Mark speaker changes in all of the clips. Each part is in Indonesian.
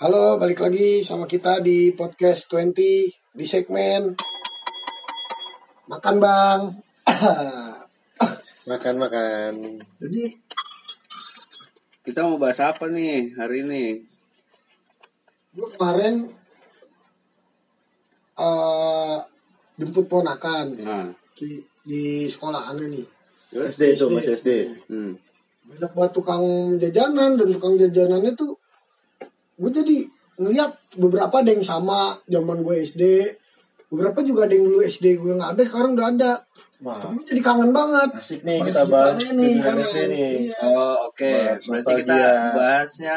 Speaker 1: Halo, balik lagi sama kita di podcast 20 di segmen Makan Bang.
Speaker 2: Makan makan.
Speaker 1: Jadi
Speaker 3: Kita mau bahas apa nih hari ini?
Speaker 1: gue kemarin eh jemput ponakan
Speaker 3: Nah,
Speaker 1: di, di sekolahan ini.
Speaker 2: SD itu masih SD.
Speaker 3: hmm.
Speaker 1: Banyak banget tukang jajanan dan tukang jajanannya tuh gue jadi ngeliat beberapa ada yang sama zaman gue SD. Beberapa juga ada yang dulu SD gue nggak ada sekarang udah ada.
Speaker 2: Wah,
Speaker 1: Tapi gue jadi kangen banget.
Speaker 2: asik nih kita bahas
Speaker 1: nih,
Speaker 2: jajanan
Speaker 1: kangen.
Speaker 2: SD nih.
Speaker 1: Iya.
Speaker 3: Oh, oke.
Speaker 2: Bahas
Speaker 3: Berarti kita bahasnya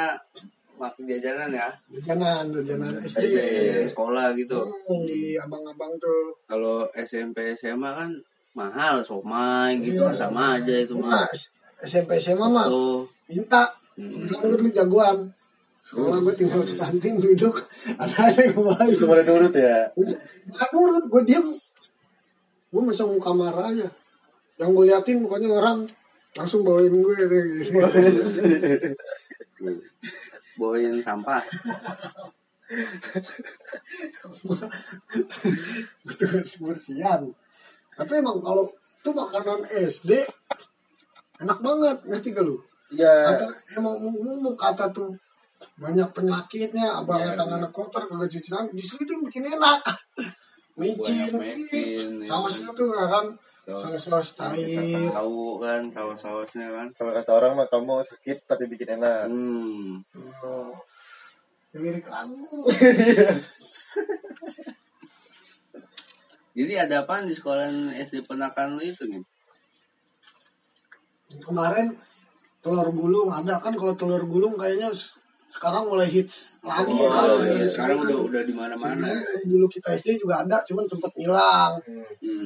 Speaker 3: makin jajanan ya.
Speaker 1: Jajanan, jajanan SD.
Speaker 3: Di sekolah gitu.
Speaker 1: Hmm, di abang-abang tuh.
Speaker 3: Kalau SMP SMA kan mahal somai gitu
Speaker 1: Iya.
Speaker 3: kan sama aja itu
Speaker 1: Nah,
Speaker 3: mah.
Speaker 1: SMP SMA mah minta.
Speaker 3: Hmm.
Speaker 1: Dulu jagoan. Sekolah gue tinggal di kantin duduk. Ada aja yang.
Speaker 2: Itu pada nurut ya.
Speaker 1: Bukan nurut, gue diem. Gue masuk muka marah aja. Yang gue liatin pokoknya orang langsung bawain gue deh.
Speaker 3: Bawain sampah.
Speaker 1: Petugas kebersihan. Tapi emang kalau itu makanan SD enak banget, ngerti gak lu?
Speaker 2: Iya.
Speaker 1: Apa emang umum kata tuh banyak penyakitnya, abang
Speaker 3: Iya,
Speaker 1: tangan kotor kagak cuci tangan, justru itu yang bikin enak. Micin, iya.
Speaker 3: ya.
Speaker 1: sausnya tuh kan,
Speaker 3: Saus.
Speaker 1: saus-saus cair.
Speaker 3: tahu kan saus-sausnya kan.
Speaker 2: Kalau kata orang mah kamu sakit tapi bikin enak.
Speaker 3: Hmm.
Speaker 1: Oh, lirik lagu.
Speaker 3: Jadi ada apa di sekolah SD penakan lu itu nih?
Speaker 1: Kemarin telur gulung ada kan kalau telur gulung kayaknya sekarang mulai hits lagi
Speaker 3: Oh,
Speaker 1: kan.
Speaker 3: iya. Sekarang
Speaker 1: kan
Speaker 3: udah udah di mana-mana.
Speaker 1: dari dulu kita SD juga ada, cuman sempet hilang.
Speaker 3: Hmm.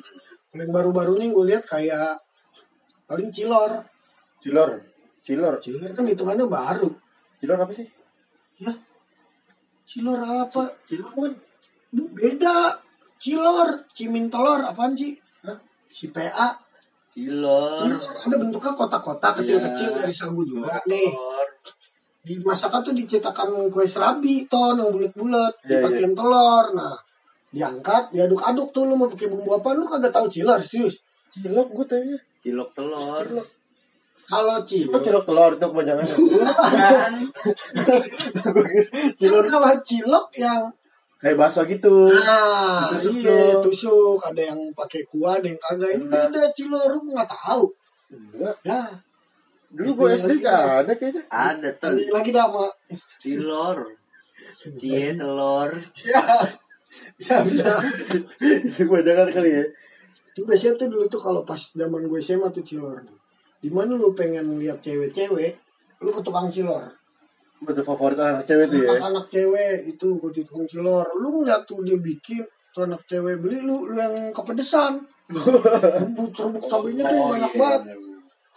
Speaker 1: Yang baru-baru nih gue lihat kayak paling cilor.
Speaker 2: Cilor. Cilor.
Speaker 1: Cilor kan hitungannya baru.
Speaker 2: Cilor apa sih?
Speaker 1: Ya, cilor apa?
Speaker 2: Cilor kan?
Speaker 1: Bu, beda. Cilor, cimin telur, apaan sih?
Speaker 2: Hah?
Speaker 1: Si PA.
Speaker 3: Cilor.
Speaker 1: Cilor ada bentuknya kotak-kotak kecil-kecil
Speaker 3: Iya.
Speaker 1: dari sagu juga nih. Di masakan tuh dicetakan kue serabi ton yang bulat-bulat,
Speaker 2: Iya,
Speaker 1: dipakein telur. Nah, diangkat, diaduk-aduk tuh lu mau pakai bumbu apa lu kagak tahu cilor serius.
Speaker 2: Cilok gue tanya.
Speaker 3: Cilok telur.
Speaker 2: Cilok.
Speaker 1: Kalau
Speaker 2: Kok
Speaker 1: cilor,
Speaker 2: cilok telur itu kepanjangan?
Speaker 3: Kan.
Speaker 2: cilor
Speaker 1: kan kalau cilok yang
Speaker 2: kayak bakso gitu.
Speaker 1: Nah,
Speaker 2: Ditusuk
Speaker 1: iya,
Speaker 2: tuh.
Speaker 1: tusuk. Ada yang pakai kuah, ada yang kagak. Ini beda cilor, lu nggak tahu.
Speaker 2: Enggak.
Speaker 1: Ya,
Speaker 2: Dulu gue SD gak ada kayaknya.
Speaker 3: Ada tuh
Speaker 1: lagi lagi sama.
Speaker 3: cilor. Cie.
Speaker 1: Ya, bisa bisa.
Speaker 2: Itu kepanjangan kali ya.
Speaker 1: Itu biasanya tuh dulu tuh kalau pas zaman gue SMA tuh cilor. Di mana lu pengen lihat cewek-cewek, lu ke tukang cilor.
Speaker 2: Betul favorit anak cewek tuh ya.
Speaker 1: Anak-anak cewek itu ke tukang cilor. Lu ngeliat tuh dia bikin tuh anak cewek beli lu lu yang kepedesan. Bumbu cerbuk cabenya tuh
Speaker 3: Oh,
Speaker 1: banyak
Speaker 3: iya,
Speaker 1: banget.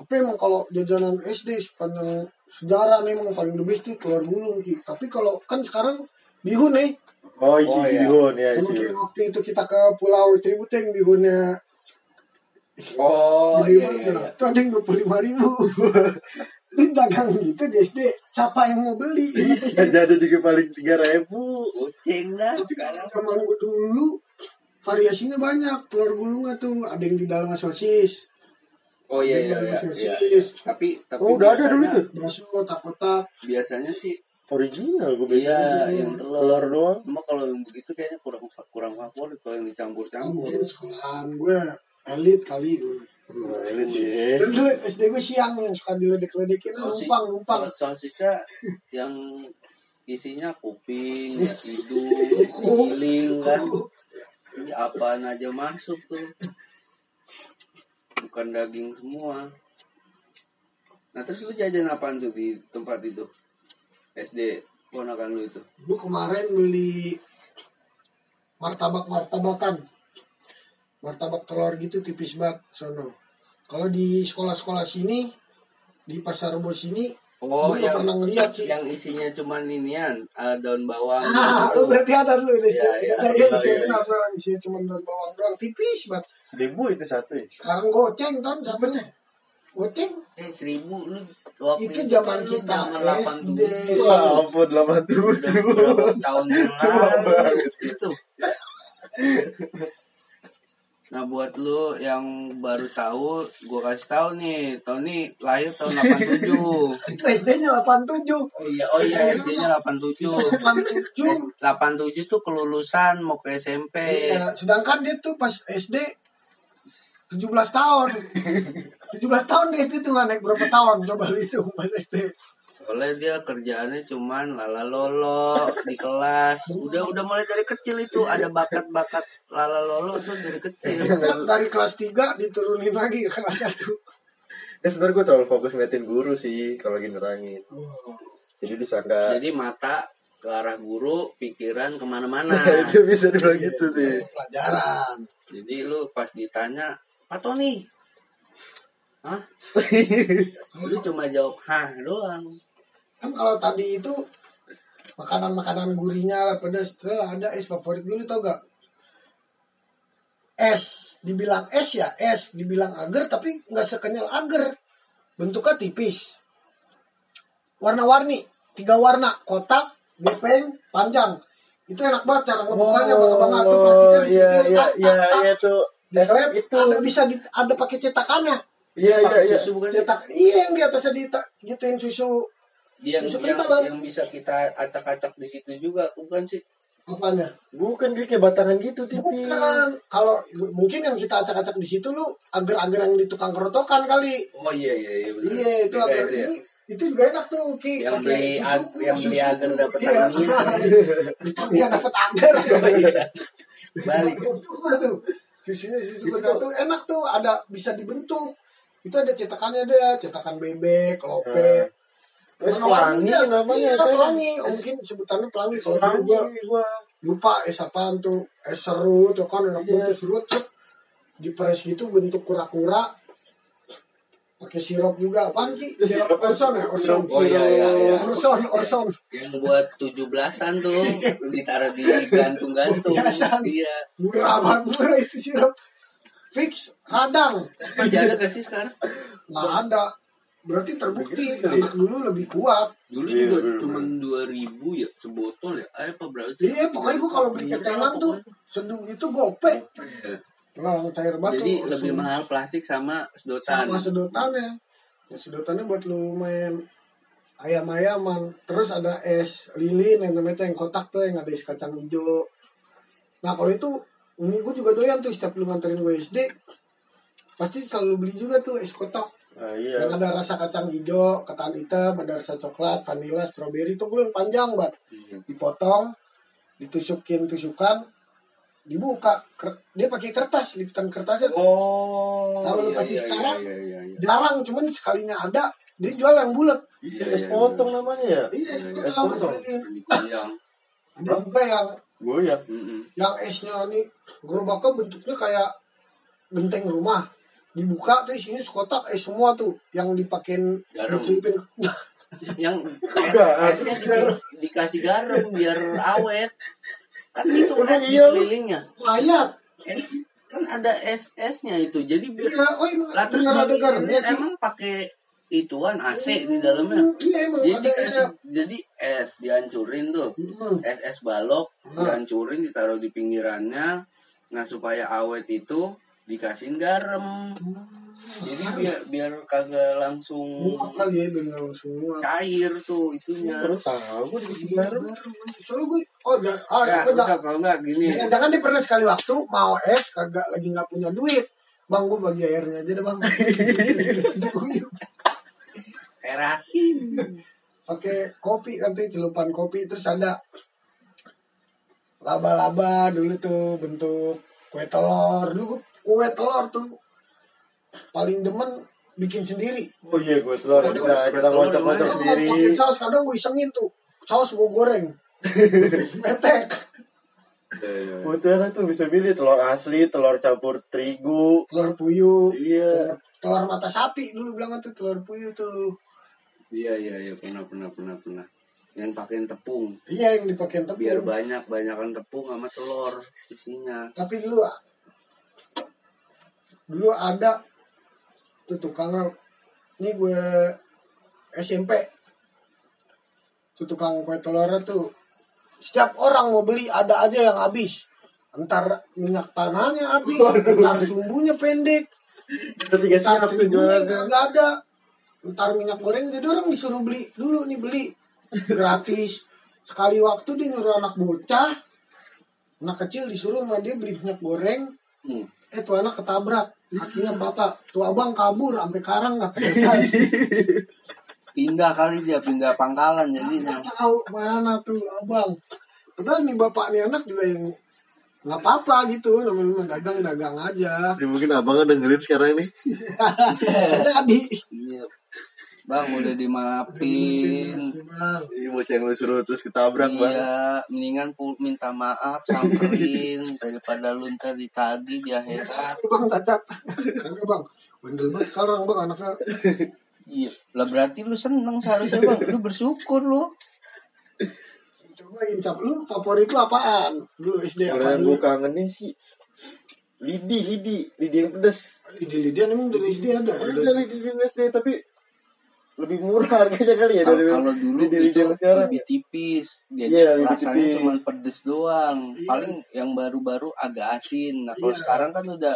Speaker 1: Tapi emang kalau jajanan SD sepanjang sejarah nih emang paling the best tuh telur gulung Ki. Tapi kalau kan sekarang bihun nih.
Speaker 2: Oh isi
Speaker 3: Oh,
Speaker 2: isi
Speaker 3: iya.
Speaker 2: bihun ya isi.
Speaker 1: kayak waktu itu kita ke Pulau Seribu tuh yang bihunnya
Speaker 3: Oh
Speaker 1: gede
Speaker 3: iya
Speaker 1: banget
Speaker 3: iya. iya.
Speaker 1: Tuh ada yang 25 ribu. Ini dagang gitu di SD. Siapa yang mau beli? SD.
Speaker 2: Jadi juga paling tiga ribu.
Speaker 3: Kucing dah.
Speaker 1: Tapi kalau zaman gue dulu variasinya banyak. Telur gulungnya tuh ada yang di dalam sosis.
Speaker 3: Oh iya iya iya. iya.
Speaker 1: sosis.
Speaker 3: Tapi tapi
Speaker 2: Oh, udah ada dulu
Speaker 3: biasanya-
Speaker 2: tuh?
Speaker 1: Bakso kotak-kotak.
Speaker 3: Biasanya sih
Speaker 2: Original gue
Speaker 3: iya
Speaker 2: biasanya.
Speaker 3: yang telur.
Speaker 2: Telur doang.
Speaker 3: Cuma kalau yang begitu kayaknya kurang kurang favorit kalau yang dicampur-campur.
Speaker 1: Mungkin sekolahan gue elit kali.
Speaker 2: Nah, ini sih.
Speaker 1: Dan dulu SD gue siang yang suka diledek-ledekin
Speaker 3: Sosis-
Speaker 1: numpang numpang.
Speaker 3: kalau Sosisnya yang isinya kuping, ya, hidung, giling kan. Ini apaan aja masuk tuh. Bukan daging semua. Nah terus lu jajan apaan tuh di tempat itu? SD ponakan lu itu?
Speaker 1: Gue kemarin beli martabak martabakan, martabak telur gitu tipis banget sono. Kalau di sekolah-sekolah sini di pasar Rebo sini,
Speaker 3: Oh,
Speaker 1: gue
Speaker 3: yang,
Speaker 1: pernah ngeliat sih.
Speaker 3: yang isinya cuman inian, eh, daun bawang.
Speaker 1: Ah, lu
Speaker 3: gitu.
Speaker 1: berarti ada lu di
Speaker 3: Iya, iya.
Speaker 1: ada ya
Speaker 2: Iya,
Speaker 1: sini
Speaker 2: iya.
Speaker 1: benar benar isinya cuma daun bawang doang tipis banget.
Speaker 2: Seribu itu satu ya.
Speaker 1: Sekarang goceng kan satu. goceng
Speaker 3: Eh seribu lu waktu
Speaker 1: Itu zaman
Speaker 3: lu
Speaker 1: kita
Speaker 3: zaman
Speaker 1: SD.
Speaker 3: 87
Speaker 2: Wah, ampun 87.
Speaker 3: berapa tahun yang lalu
Speaker 2: banget.
Speaker 3: itu. Nah buat lu yang baru tahu, gua kasih tahu nih, Tony lahir tahun 87.
Speaker 1: itu SD-nya 87
Speaker 3: Oh iya, oh iya SD-nya 87.
Speaker 1: 87
Speaker 3: 87 tuh kelulusan mau ke SMP.
Speaker 1: Iya, sedangkan dia tuh pas SD 17 tahun. 17 tahun dia SD tuh naik berapa tahun coba lu hitung pas SD.
Speaker 3: Soalnya dia kerjaannya cuman lala lolo di kelas. Udah udah mulai dari kecil itu ada bakat-bakat lala lolo tuh dari kecil.
Speaker 1: Dari kelas 3 diturunin lagi ke kelas 1.
Speaker 2: Ya sebenarnya gue terlalu fokus ngeliatin guru sih kalau lagi nerangin. Jadi disangka
Speaker 3: Jadi mata ke arah guru, pikiran ke mana-mana.
Speaker 2: itu bisa dibilang gitu sih.
Speaker 1: Pelajaran.
Speaker 3: Jadi lu pas ditanya, Pak Tony, hah? Lu cuma jawab hah doang.
Speaker 1: Kan kalau tadi itu makanan-makanan gurihnya lah pedas tuh ada es favorit gue lu tau gak? Es, dibilang es ya es, dibilang agar tapi nggak sekenyal agar. Bentuknya tipis. Warna-warni, tiga warna, kotak, gepeng, panjang. Itu enak banget cara ngebukanya bang banget tuh plastiknya
Speaker 2: Oh,
Speaker 1: di
Speaker 2: iya iya iya iya. Es
Speaker 1: Dikret,
Speaker 2: itu.
Speaker 1: ada bisa di, ada pakai cetakannya.
Speaker 2: Iya iya iya.
Speaker 3: Susu bukan sih?
Speaker 1: Cetak iya yang di atasnya di gituin susu
Speaker 3: yang yang,
Speaker 1: Bang.
Speaker 3: yang bisa kita acak-acak di situ juga bukan sih?
Speaker 1: apanya?
Speaker 2: Bukan dia kayak batangan gitu tipis.
Speaker 1: Bukan. Kalau mungkin yang kita acak-acak di situ lu agar-agar yang di tukang kerotokan kali.
Speaker 3: Oh iya iya iya betul.
Speaker 1: Iya, itu
Speaker 3: Beda
Speaker 1: agar
Speaker 3: itu ya.
Speaker 1: ini itu juga enak tuh Ki.
Speaker 3: Yang
Speaker 1: Pakai
Speaker 3: beli
Speaker 1: susu,
Speaker 3: yang beli agar dapat
Speaker 1: Iya.
Speaker 3: Tamiya.
Speaker 1: Vitamin dapat agar.
Speaker 3: Iya. Balik.
Speaker 1: Tuh? Susunya susu betul tuh enak tuh ada bisa dibentuk. Itu ada cetakannya ada, cetakan bebek, lope.
Speaker 2: Terus pelangi namanya
Speaker 1: iya,
Speaker 2: kan?
Speaker 1: pelangi. Oh, mungkin sebutannya pelangi.
Speaker 2: Pelangi
Speaker 1: gua
Speaker 2: gua.
Speaker 1: lupa es apaan tuh es serut tuh kan enak
Speaker 2: Iya.
Speaker 1: banget tuh serut cep diperes gitu bentuk kura-kura pakai sirup juga apaan ki sirup
Speaker 2: sirup-
Speaker 1: orson ya orson
Speaker 3: Oh iya iya iya.
Speaker 1: orson orson
Speaker 3: Yang buat tujuh belasan tuh ditaruh di gantung-gantung.
Speaker 1: Biasa.
Speaker 3: Iya.
Speaker 1: murah banget murah itu sirup fix radang
Speaker 3: Masih ada gak sih sekarang?
Speaker 1: nggak ada berarti terbukti anak dulu lebih kuat
Speaker 3: Dulu
Speaker 2: Iya,
Speaker 3: juga
Speaker 2: bener,
Speaker 3: cuma dua ribu ya sebotol ya. Apa berapa sih?
Speaker 1: iya pokoknya gua kalau beli ketengan tuh seduh itu gope
Speaker 3: Iya.
Speaker 1: Nah, cair batu
Speaker 3: Jadi
Speaker 1: Orson.
Speaker 3: lebih mahal plastik sama sedotan.
Speaker 1: sama sedotannya ya sedotannya buat lu main ayam-ayaman terus ada es lilin yang namanya yang kotak tuh yang ada es kacang hijau nah kalau itu ini gue juga doyan tuh setiap lu nganterin gue SD pasti selalu beli juga tuh es kotak
Speaker 2: Ah iya.
Speaker 1: yang ada rasa kacang hijau ketan hitam ada rasa coklat vanila stroberi itu gue yang panjang banget
Speaker 3: Iya.
Speaker 1: dipotong ditusukin tusukan dibuka ker- dia pakai kertas liputan kertasnya
Speaker 3: Oh.
Speaker 1: Kalau lu
Speaker 3: iya,
Speaker 1: kasih
Speaker 3: iya,
Speaker 1: sekarang,
Speaker 3: iya, iya, iya.
Speaker 1: jarang cuman sekalinya ada dia jual yang bulat
Speaker 3: Iya,
Speaker 2: es
Speaker 3: iya,
Speaker 2: potong namanya ya?
Speaker 1: iya
Speaker 3: Iya,
Speaker 2: es potong.
Speaker 1: Ada juga yang
Speaker 2: Goyang.
Speaker 3: Mm-mm.
Speaker 1: yang esnya nih gerobaknya bentuknya kayak genteng rumah dibuka tuh isinya sekotak es semua tuh yang dipakein dicelupin
Speaker 3: yang es, esnya di- dikasih garam biar awet. Kan itu
Speaker 2: Udah,
Speaker 3: es di
Speaker 2: iya.
Speaker 3: kelilingnya.
Speaker 1: Mayat
Speaker 3: es kan ada es esnya itu. Jadi biar
Speaker 1: iya oh emang
Speaker 3: lah terus
Speaker 1: ada garamnya
Speaker 3: emang pakai ituan AC di dalamnya.
Speaker 1: iya emang
Speaker 3: jadi
Speaker 1: ada esnya.
Speaker 3: jadi es dihancurin tuh.
Speaker 1: Hmm.
Speaker 3: es es balok
Speaker 1: Hmm.
Speaker 3: dihancurin ditaruh di pinggirannya. Nah supaya awet itu dikasihin garam. Jadi biar biar kagak langsung
Speaker 1: muak ya
Speaker 3: cair tuh itunya.
Speaker 2: Baru tahu gue dikasih garam.
Speaker 1: soalnya gue oh ja- ah,
Speaker 3: ya,
Speaker 1: gue
Speaker 3: kalau gini.
Speaker 1: Jangan jangan dia pernah sekali waktu mau es kagak lagi nggak punya duit. Bang gue bagi airnya aja deh bang.
Speaker 3: terasin.
Speaker 1: Pakai kopi nanti celupan kopi terus ada laba-laba dulu tuh bentuk kue telur. Dulu gua kue telur tuh paling demen bikin sendiri.
Speaker 2: Oh iya gue telur kita kita ngocok-ngocok
Speaker 3: Telur
Speaker 2: sendiri.
Speaker 1: Pakai saus kadang gue isengin tuh saus gue goreng. Metek.
Speaker 2: Bocah tuh bisa milih telur asli, telur campur terigu.
Speaker 1: Telur puyuh.
Speaker 2: Iya.
Speaker 1: Telur mata sapi dulu bilang tuh telur puyuh tuh.
Speaker 3: iya iya iya pernah pernah pernah pernah yang pakein tepung
Speaker 1: Iya yang dipakein tepung.
Speaker 3: biar banyak banyakan tepung sama telur isinya
Speaker 1: tapi dulu dulu ada tuh tukangnya ini gue SMP tuh tukang kue telur tuh setiap orang mau beli ada aja yang habis. Entar minyak tanahnya habis entar sumbunya pendek. Entar
Speaker 2: jualannya.
Speaker 1: nggak ada. Entar minyak goreng jadi orang disuruh beli dulu nih beli. Gratis. Sekali waktu dia nyuruh anak bocah. Anak kecil disuruh sama dia beli minyak goreng.
Speaker 3: Hmm.
Speaker 1: Eh tuh anak ketabrak kakinya patah tuh abang kabur sampai karang nggak kelihatan
Speaker 3: Pindah kali dia, pindah pangkalan jadinya.
Speaker 1: nggak tahu mana tuh abang padahal nih bapak nih anak juga yang nggak apa-apa gitu namanya dagang dagang aja
Speaker 2: Ya, mungkin abangnya dengerin sekarang nih.
Speaker 1: jadi
Speaker 3: Iya. Bang udah dimaafin.
Speaker 2: Ini bocah yang lu suruh terus ketabrak bang.
Speaker 3: Iya, mendingan minta maaf samperin daripada lu ntar ditagi di akhirat.
Speaker 1: bang cacat kagak bang bandel banget sekarang bang anaknya
Speaker 3: Iya, lah berarti lu seneng seharusnya bang, lu bersyukur lu.
Speaker 1: coba incap lu favorit lu apaan dulu SD lu
Speaker 2: gue kangenin sih lidi, lidi, lidi yang pedes.
Speaker 1: Lidi-lidian emang dari SD ada
Speaker 2: Ada lidi di SD tapi lebih murah harganya kali ya
Speaker 3: Kalau
Speaker 2: dari
Speaker 3: kalau dulu
Speaker 2: lidi, lidi
Speaker 3: itu
Speaker 2: sekarang.
Speaker 3: lebih tipis, dia
Speaker 2: Iya, lebih
Speaker 3: rasanya
Speaker 2: tipis.
Speaker 3: cuma pedes doang.
Speaker 1: Iya.
Speaker 3: Paling yang baru-baru agak asin. Nah kalau
Speaker 1: Iya.
Speaker 3: sekarang kan udah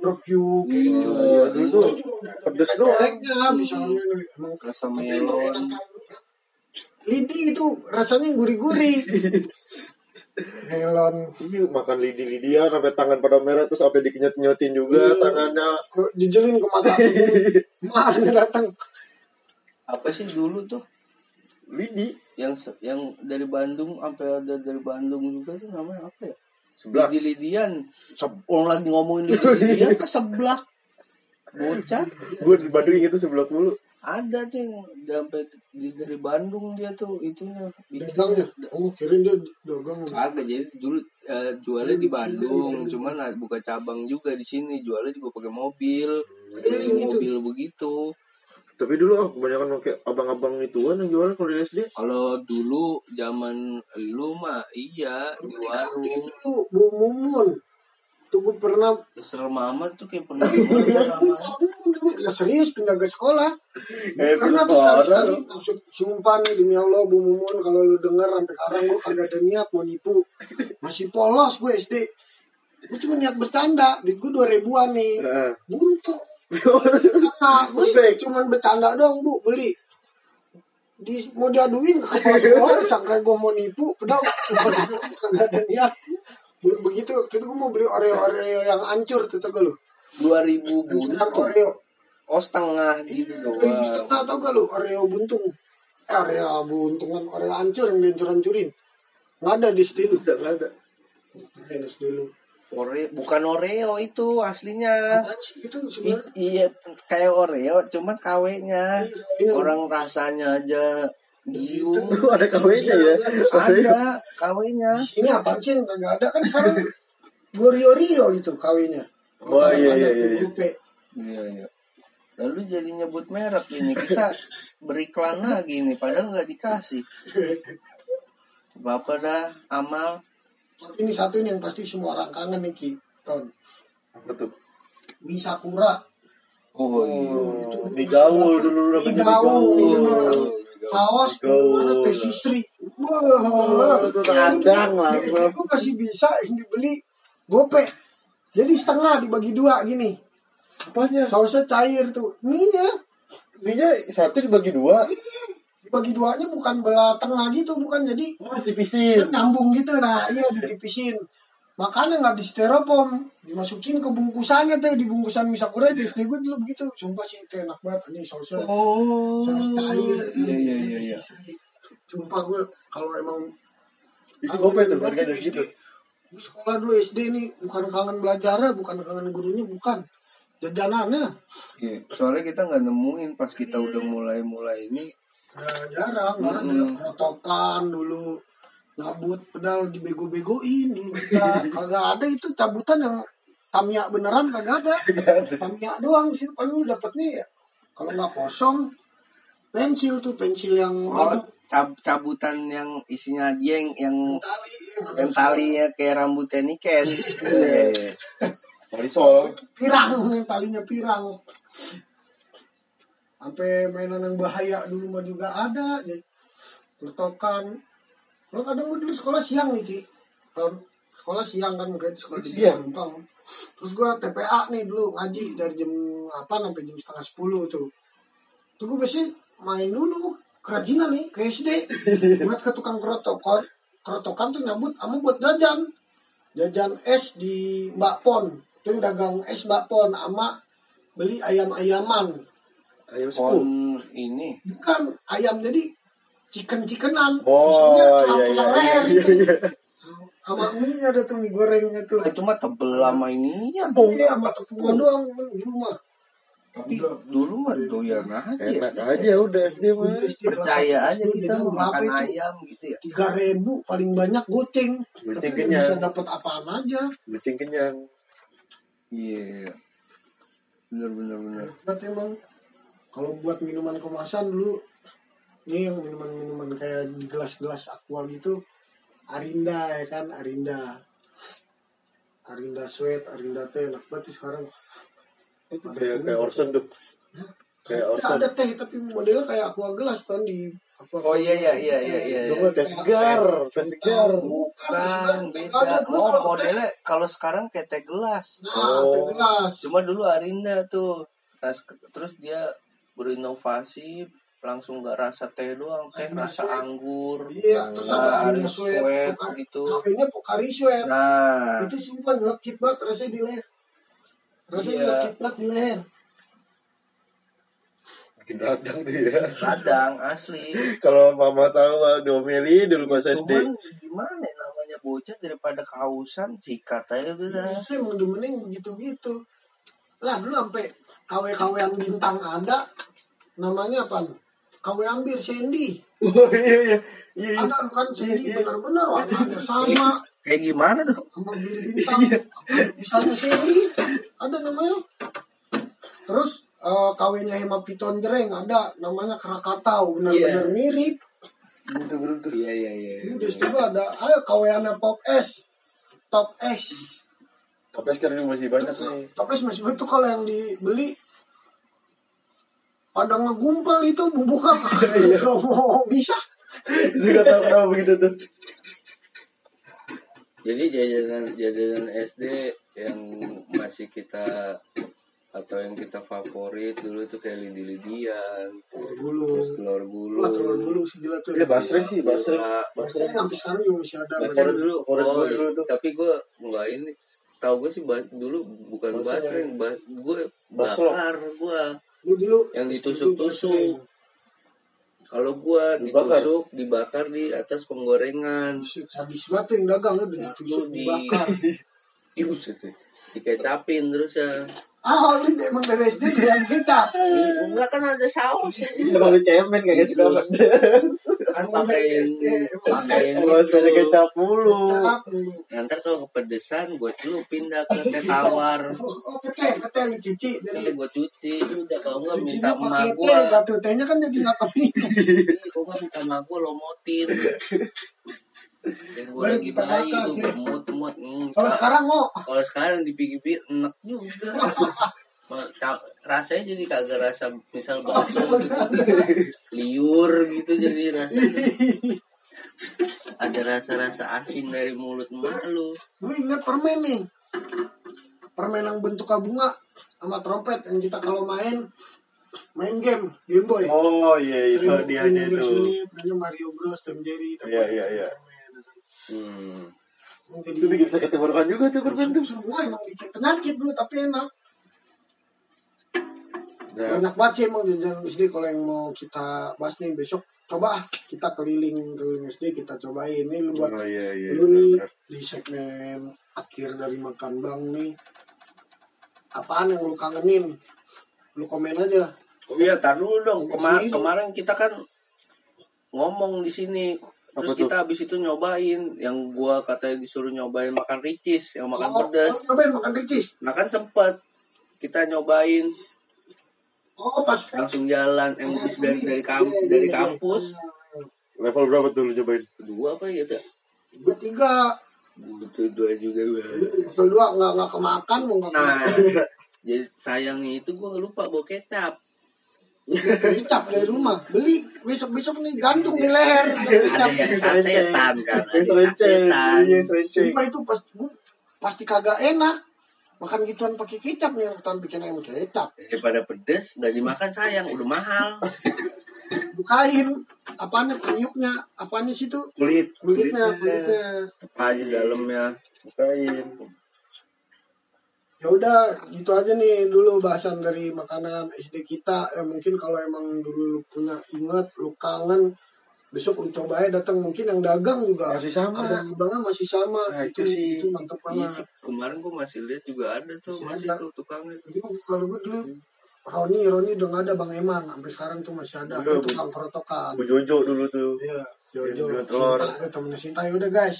Speaker 1: barbecue keju
Speaker 2: Iya, dulu tuh
Speaker 1: Terus juga udah ada
Speaker 2: pedes doang.
Speaker 1: gorengnya misalnya emang
Speaker 3: rasa melon.
Speaker 1: lidi itu rasanya gurih-gurih melon
Speaker 2: Iya, makan lidi-lidian sampai tangan pada merah terus sampai dikenyot-nyotin juga
Speaker 1: Iya.
Speaker 2: tangannya.
Speaker 1: jejelin ke mata mana datang
Speaker 3: Apa sih dulu tuh
Speaker 2: Lidi
Speaker 3: yang se- yang dari Bandung sampai ada dari Bandung juga tuh namanya apa ya?
Speaker 2: sebelah.
Speaker 3: Lidi-lidian. Se- Orang lagi ngomongin lidi-lidian ke sebelah. Bocah.
Speaker 2: Gue di Bandung itu sebelah mulu.
Speaker 3: Ada tuh yang sampai di, dari Bandung dia tuh itunya.
Speaker 1: dagangnya oh kirain dia dagang
Speaker 3: Agak jadi dulu eh, jualnya di Bandung, cuman ah, buka cabang juga di sini, jualnya juga pakai mobil,
Speaker 1: gitu.
Speaker 3: mobil begitu.
Speaker 2: Tapi dulu oh, kebanyakan pakai abang-abang ituan yang jualan kalau di SD.
Speaker 3: Kalau dulu zaman lu mah iya di warung.
Speaker 1: itu Bu Mumun. Tuh gue pernah
Speaker 3: Serem amat tuh kayak pernah
Speaker 1: ya serius penjaga sekolah.
Speaker 2: Eh,
Speaker 1: karena
Speaker 2: film
Speaker 1: tuh sekali maksud sumpah nih demi Allah Bu Mumun. Kalau lu denger sampai sekarang gue kagak ada niat mau nipu. Masih polos gue SD gue cuma niat bercanda. Duit gue dua ribuan nih. Buntu nah, gue
Speaker 2: Sobek.
Speaker 1: cuma bercanda dong bu. Beli. Di mau diaduin ke kepala sekolah sangka gue mau nipu padahal cuma kagak ada niat. Be- begitu. Itu gue mau beli oreo oreo yang hancur tuh gak lu?
Speaker 3: 2000
Speaker 1: hancuran
Speaker 3: buntung.
Speaker 1: oreo.
Speaker 3: Oh setengah gitu
Speaker 1: Ribu
Speaker 3: doang.
Speaker 1: setengah tau gak lu? Oreo buntung. Eh, oreo buntungan oreo hancur yang dihancur-hancurin. Nggak ada di SD lu
Speaker 2: Udah nggak ada.
Speaker 1: Keren SD lu
Speaker 3: Oreo bukan Oreo itu aslinya.
Speaker 1: Sih itu
Speaker 3: I- iya kayak Oreo cuman KW-nya.
Speaker 1: Iya,
Speaker 3: Orang rasanya aja giung.
Speaker 2: Oh, ada kawenya ya.
Speaker 3: Ada KW-nya.
Speaker 1: di sini apa sih yang nggak ada kan sekarang Gorio Rio itu kawinnya
Speaker 2: Oh, iya, iya, iya.
Speaker 3: Iya iya. Lalu jadi nyebut merek ini kita beriklan lagi nih padahal nggak dikasih. Bapak dah amal
Speaker 1: ini satu ini yang pasti semua orang kangen nih Ki. Ton.
Speaker 2: Apa tuh?
Speaker 1: mie sakura.
Speaker 3: Oh iya.
Speaker 1: itu
Speaker 2: Mie gaul dulu
Speaker 1: mie gaul saus ada teh sisri. Wah
Speaker 2: itu tandang lah.
Speaker 1: aku masih bisa yang dibeli gope. Jadi setengah dibagi dua gini.
Speaker 2: Apanya?
Speaker 1: sausnya cair tuh. Mie nya
Speaker 2: Mie satu dibagi dua.
Speaker 1: Dibagi duanya bukan belah tengah gitu bukan jadi
Speaker 2: Oh, ditipisin.
Speaker 1: nyambung gitu nah iya ditipisin makanya nggak di styrofoam dimasukin ke bungkusannya tuh di bungkusan mie sakura di SD gue dulu begitu sumpah sih itu enak banget ini sausnya
Speaker 3: Oh.
Speaker 1: saus cair
Speaker 3: Iya iya iya iya.
Speaker 1: sumpah gue kalau emang
Speaker 2: Itu gope tuh harganya gitu.
Speaker 1: gue sekolah dulu SD nih bukan kangen belajar bukan kangen gurunya bukan jajanannya
Speaker 3: Iya, soalnya kita nggak nemuin pas kita udah mulai-mulai ini.
Speaker 1: Nah, jarang nggak ada. Protokan dulu nyabut pedal dibego-begoin dulu kita. Kagak ada itu cabutan yang tamia beneran kagak ada. Tamia doang sih paling lu dapetnya ya kalau nggak kosong pensil tuh pensil yang
Speaker 3: Oh,
Speaker 1: ada
Speaker 3: cab- cabutan yang isinya dia yang yang,
Speaker 1: tali
Speaker 3: yang talinya kayak rambutnya Niken. Iya.
Speaker 2: Marisol.
Speaker 1: pirang yang talinya pirang sampai mainan yang bahaya dulu mah juga ada ya. Letokan. Kalau kadang gua dulu sekolah siang nih, Ki. Tahun sekolah siang kan makanya sekolah di
Speaker 2: Siang?
Speaker 1: Gampang. Terus gua TPA nih dulu ngaji dari jam 8 sampai jam setengah 10 tuh. Tuh gua biasanya main dulu kerajinan nih ke SD. Buat ke tukang kerotokan. Kerotokan tuh nyabut sama buat jajan. Jajan es di Mbak Pon. Itu yang dagang es Mbak Pon sama beli ayam-ayaman.
Speaker 2: Ayam.
Speaker 4: Pon ini
Speaker 1: Bukan ayam jadi chicken-chickenan.
Speaker 2: Oh,
Speaker 1: Isinya
Speaker 2: iya,
Speaker 1: tulang-tulang
Speaker 2: iya,
Speaker 1: leher
Speaker 2: iya,
Speaker 1: gitu.
Speaker 2: iya.
Speaker 1: Sama mie ada tuh mie gorengnya tuh.
Speaker 4: Ah, itu mah tebel lama ini ya
Speaker 1: Iya, sama tepungan doang dulu mah.
Speaker 4: tapi dulu mah doyan aja
Speaker 2: Enak aja udah SD mah.
Speaker 4: percaya aja kita makan ayam gitu ya
Speaker 1: tiga ribu paling banyak goceng
Speaker 2: Goceng
Speaker 1: tapi
Speaker 2: kenyang.
Speaker 1: bisa dapat apaan aja
Speaker 2: Kucing kenyang.
Speaker 4: iya bener bener bener
Speaker 1: berarti emang kalau buat minuman kemasan dulu ini yang minuman-minuman kayak di gelas-gelas aqua gitu Arinda ya kan? Arinda. Arinda sweat Arinda teh enak banget tuh sekarang.
Speaker 2: Itu kayak kayak Orson tuh. Kayak
Speaker 1: Ya,
Speaker 2: Orson.
Speaker 1: ada teh tapi modelnya kayak aqua gelas kan di aqua
Speaker 4: Oh, iya, iya, iya, iya, iya.
Speaker 2: Coba teh segar, teh segar.
Speaker 1: bukan
Speaker 4: beda. Oh
Speaker 1: kalau teh-
Speaker 4: modelnya kalau sekarang kayak teh gelas.
Speaker 1: Nah teh
Speaker 2: Oh.
Speaker 1: gelas.
Speaker 4: Cuma dulu Arinda tuh. Nah, terus dia berinovasi langsung nggak rasa teh doang teh rasa
Speaker 1: Sweet.
Speaker 4: anggur
Speaker 1: iya terus
Speaker 4: Nah,
Speaker 1: ada Arinda sweat, Pokari-
Speaker 4: gitu.
Speaker 1: kafenya Pokari sweat
Speaker 4: nah
Speaker 1: itu sumpah nyelekit banget rasanya di leher rasanya
Speaker 4: Iya.
Speaker 1: nyelekit banget di leher
Speaker 2: Bikin radang tuh ya.
Speaker 4: radang asli
Speaker 2: Kalau mama tahu mah diomeli dulu pas SD.
Speaker 4: cuman gimana ya, namanya bocah daripada kausan sikat aja tuh dah.
Speaker 1: justru emang demening begitu-gitu lah dulu sampai KW-KW yang bintang ada namanya apa KW Ambir Sandy.
Speaker 2: Oh iya iya. Iya iya.
Speaker 1: ada kan Sandy? benar-benar warnanya sama.
Speaker 4: Kayak gimana tuh?
Speaker 1: Sama bir bintang. Misalnya Sandy ada namanya. Terus eh, KW-nya Hemapiton Jereng ada namanya Krakatau. Benar-benar mirip.
Speaker 2: Betul betul.
Speaker 3: Iya iya iya.
Speaker 1: Udah juga ada ayo KW-nya Pop S. Top S
Speaker 2: Tapi sekarang ini masih banyak nih.
Speaker 1: Top S masih itu kalau yang dibeli pada ngegumpal itu bubuknya kalau mau bisa
Speaker 2: Itu gak tahu kenapa begitu tuh.
Speaker 3: Jadi jajanan jajanan SD yang masih kita atau yang kita favorit dulu itu kayak lidi-lidian,
Speaker 1: dulu
Speaker 3: terus telur gulung.
Speaker 1: Wah, telur dulu sih gila tuh.
Speaker 2: Iya basreng sih basreng.
Speaker 3: Nah,
Speaker 1: Basreng sampai sekarang juga masih ada.
Speaker 3: Basreng dulu, oh,
Speaker 2: dulu tuh.
Speaker 3: tapi gue nggak ini. Tahu gue sih ba- dulu bukan
Speaker 2: Basreng.
Speaker 3: basreng, ba- gue bakar gue
Speaker 1: Gue dulu
Speaker 3: yang ditusuk-tusuk.
Speaker 1: basreng.
Speaker 3: Kalau gue
Speaker 2: Dibakar?
Speaker 3: ditusuk, dibakar di atas penggorengan.
Speaker 1: Sadis banget tuh yang dagang ya, ditusuk
Speaker 3: di
Speaker 1: dibakar.
Speaker 3: Buset deh. Dikecapin terus ya.
Speaker 1: Ah, lu emang dari SD yang kecap.
Speaker 3: Ih, Enggak kan ada saus ya.
Speaker 2: Kalau cemen gak suka pedas.
Speaker 3: kan pakai pakai
Speaker 2: Kalau suka kecap mulu.
Speaker 1: Dulu.
Speaker 3: Nanti kalau kepedesan gue celupin dah ke teh tawar.
Speaker 1: Oh, kete, kete yang dicuci dari
Speaker 3: Nanti gue cuci udah kalau enggak minta
Speaker 1: cucinya
Speaker 3: emak
Speaker 1: pakai
Speaker 3: gue.
Speaker 1: teh, gatuh tehnya kan jadi nggak keminum.
Speaker 3: Kalau enggak minta emak gue lomotin. Dan gue
Speaker 1: Baru
Speaker 3: lagi
Speaker 1: kita
Speaker 3: bayi
Speaker 1: ya.
Speaker 3: gemut-gemut. Hmm,
Speaker 1: Kalau sekarang mau
Speaker 3: Kalau sekarang dipikir-pikir enak juga. Rasanya jadi kagak rasa misal bakso gitu. liur gitu jadi rasanya ada rasa-rasa asin dari mulut emak lu
Speaker 1: Gue inget permen nih. Permen yang bentuk bunga sama trompet yang kita kalau main main game Game Boy.
Speaker 2: Oh iya itu dia dia
Speaker 1: 15
Speaker 2: tuh.
Speaker 1: menit, mainnya Mario Bros, Tom Jerry.
Speaker 2: Iya, iya, iya.
Speaker 3: Hmm.
Speaker 1: Jadi,
Speaker 2: Itu bikin sakit tenggorokan juga tuh permen tuh.
Speaker 1: semua emang bikin penyakit dulu tapi enak.
Speaker 2: Nah,
Speaker 1: Banyak banget sih emang jajan SD kalau yang mau kita bahas nih besok coba ah kita keliling keliling SD kita cobain nih lu buat
Speaker 2: oh iya iya.
Speaker 1: lu nih
Speaker 2: benar.
Speaker 1: di segmen akhir dari makan bang nih apaan yang lu kangenin lu komen aja
Speaker 3: oh iya tar dulu dong Kema-
Speaker 1: Sini.
Speaker 3: kemarin kita kan ngomong di sini terus
Speaker 2: Apa tuh?
Speaker 3: kita habis itu nyobain yang gua katanya disuruh nyobain makan ricis yang makan
Speaker 1: oh,
Speaker 3: pedas.
Speaker 1: oh, cobain makan ricis?
Speaker 3: Nah kan sempet. Kita nyobain.
Speaker 1: Oh pas
Speaker 3: langsung jalan yang habis dari dari, kamp- dari kampus.
Speaker 2: Level berapa tuh lu cobain?
Speaker 3: kedua apa ya tak
Speaker 1: gue tiga
Speaker 3: betul dua juga
Speaker 1: level dua nggak nggak kemakan mau nggak
Speaker 3: nah jadi sayangnya itu gua lupa bawa kecap
Speaker 1: kecap dari rumah. Beli. Besok besok nih gantung di leher.
Speaker 3: Ada
Speaker 1: kecap
Speaker 3: yang sasetan kan? yang
Speaker 2: Serenceng.
Speaker 3: sasetan.
Speaker 2: Iya, serenceng.
Speaker 1: Sumpah itu pas pasti kagak enak. Makan gituan pakai kecap nih yang tahun bikin ayam kecap.
Speaker 3: Daripada pedes nggak dimakan sayang. Udah mahal.
Speaker 1: Bukain. Apanya periuknya? Apanya situ
Speaker 2: Kulit.
Speaker 1: kulitnya kulitnya.
Speaker 3: apa aja dalamnya?
Speaker 2: Bukain.
Speaker 1: Ya udah gitu aja nih dulu bahasan dari makanan SD kita. Ya mungkin kalau emang dulu lu punya ingat lu kangen besok lu coba aja datang. Mungkin yang dagang juga
Speaker 2: Masih sama.
Speaker 1: ada bangga masih sama.
Speaker 2: Nah,
Speaker 1: itu
Speaker 2: itu sih.
Speaker 1: itu mantep
Speaker 3: Iya
Speaker 1: banget.
Speaker 3: sih, kemarin gua masih lihat juga ada tuh
Speaker 1: Masih
Speaker 3: masih
Speaker 1: ada.
Speaker 3: tuh tukangnya
Speaker 1: jadi kalau gue dulu Roni Roni udah nggak ada Bang Eman. Sampai sekarang tuh masih ada.
Speaker 2: Iya,
Speaker 1: itu tukang kerotokan.
Speaker 2: Bu Jojo dulu tuh.
Speaker 1: iya Jojo
Speaker 2: Jual telur.
Speaker 1: Temennya Sinta ya udah guys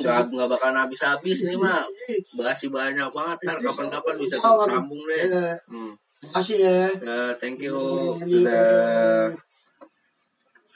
Speaker 3: nggak nggak bakalan habis-habis nih mah masih banyak banget ntar kapan-kapan bisa sambung deh
Speaker 1: Iya.
Speaker 3: hmm.
Speaker 1: makasih ya
Speaker 3: Ya, thank you
Speaker 1: Thank you.
Speaker 2: Dadah.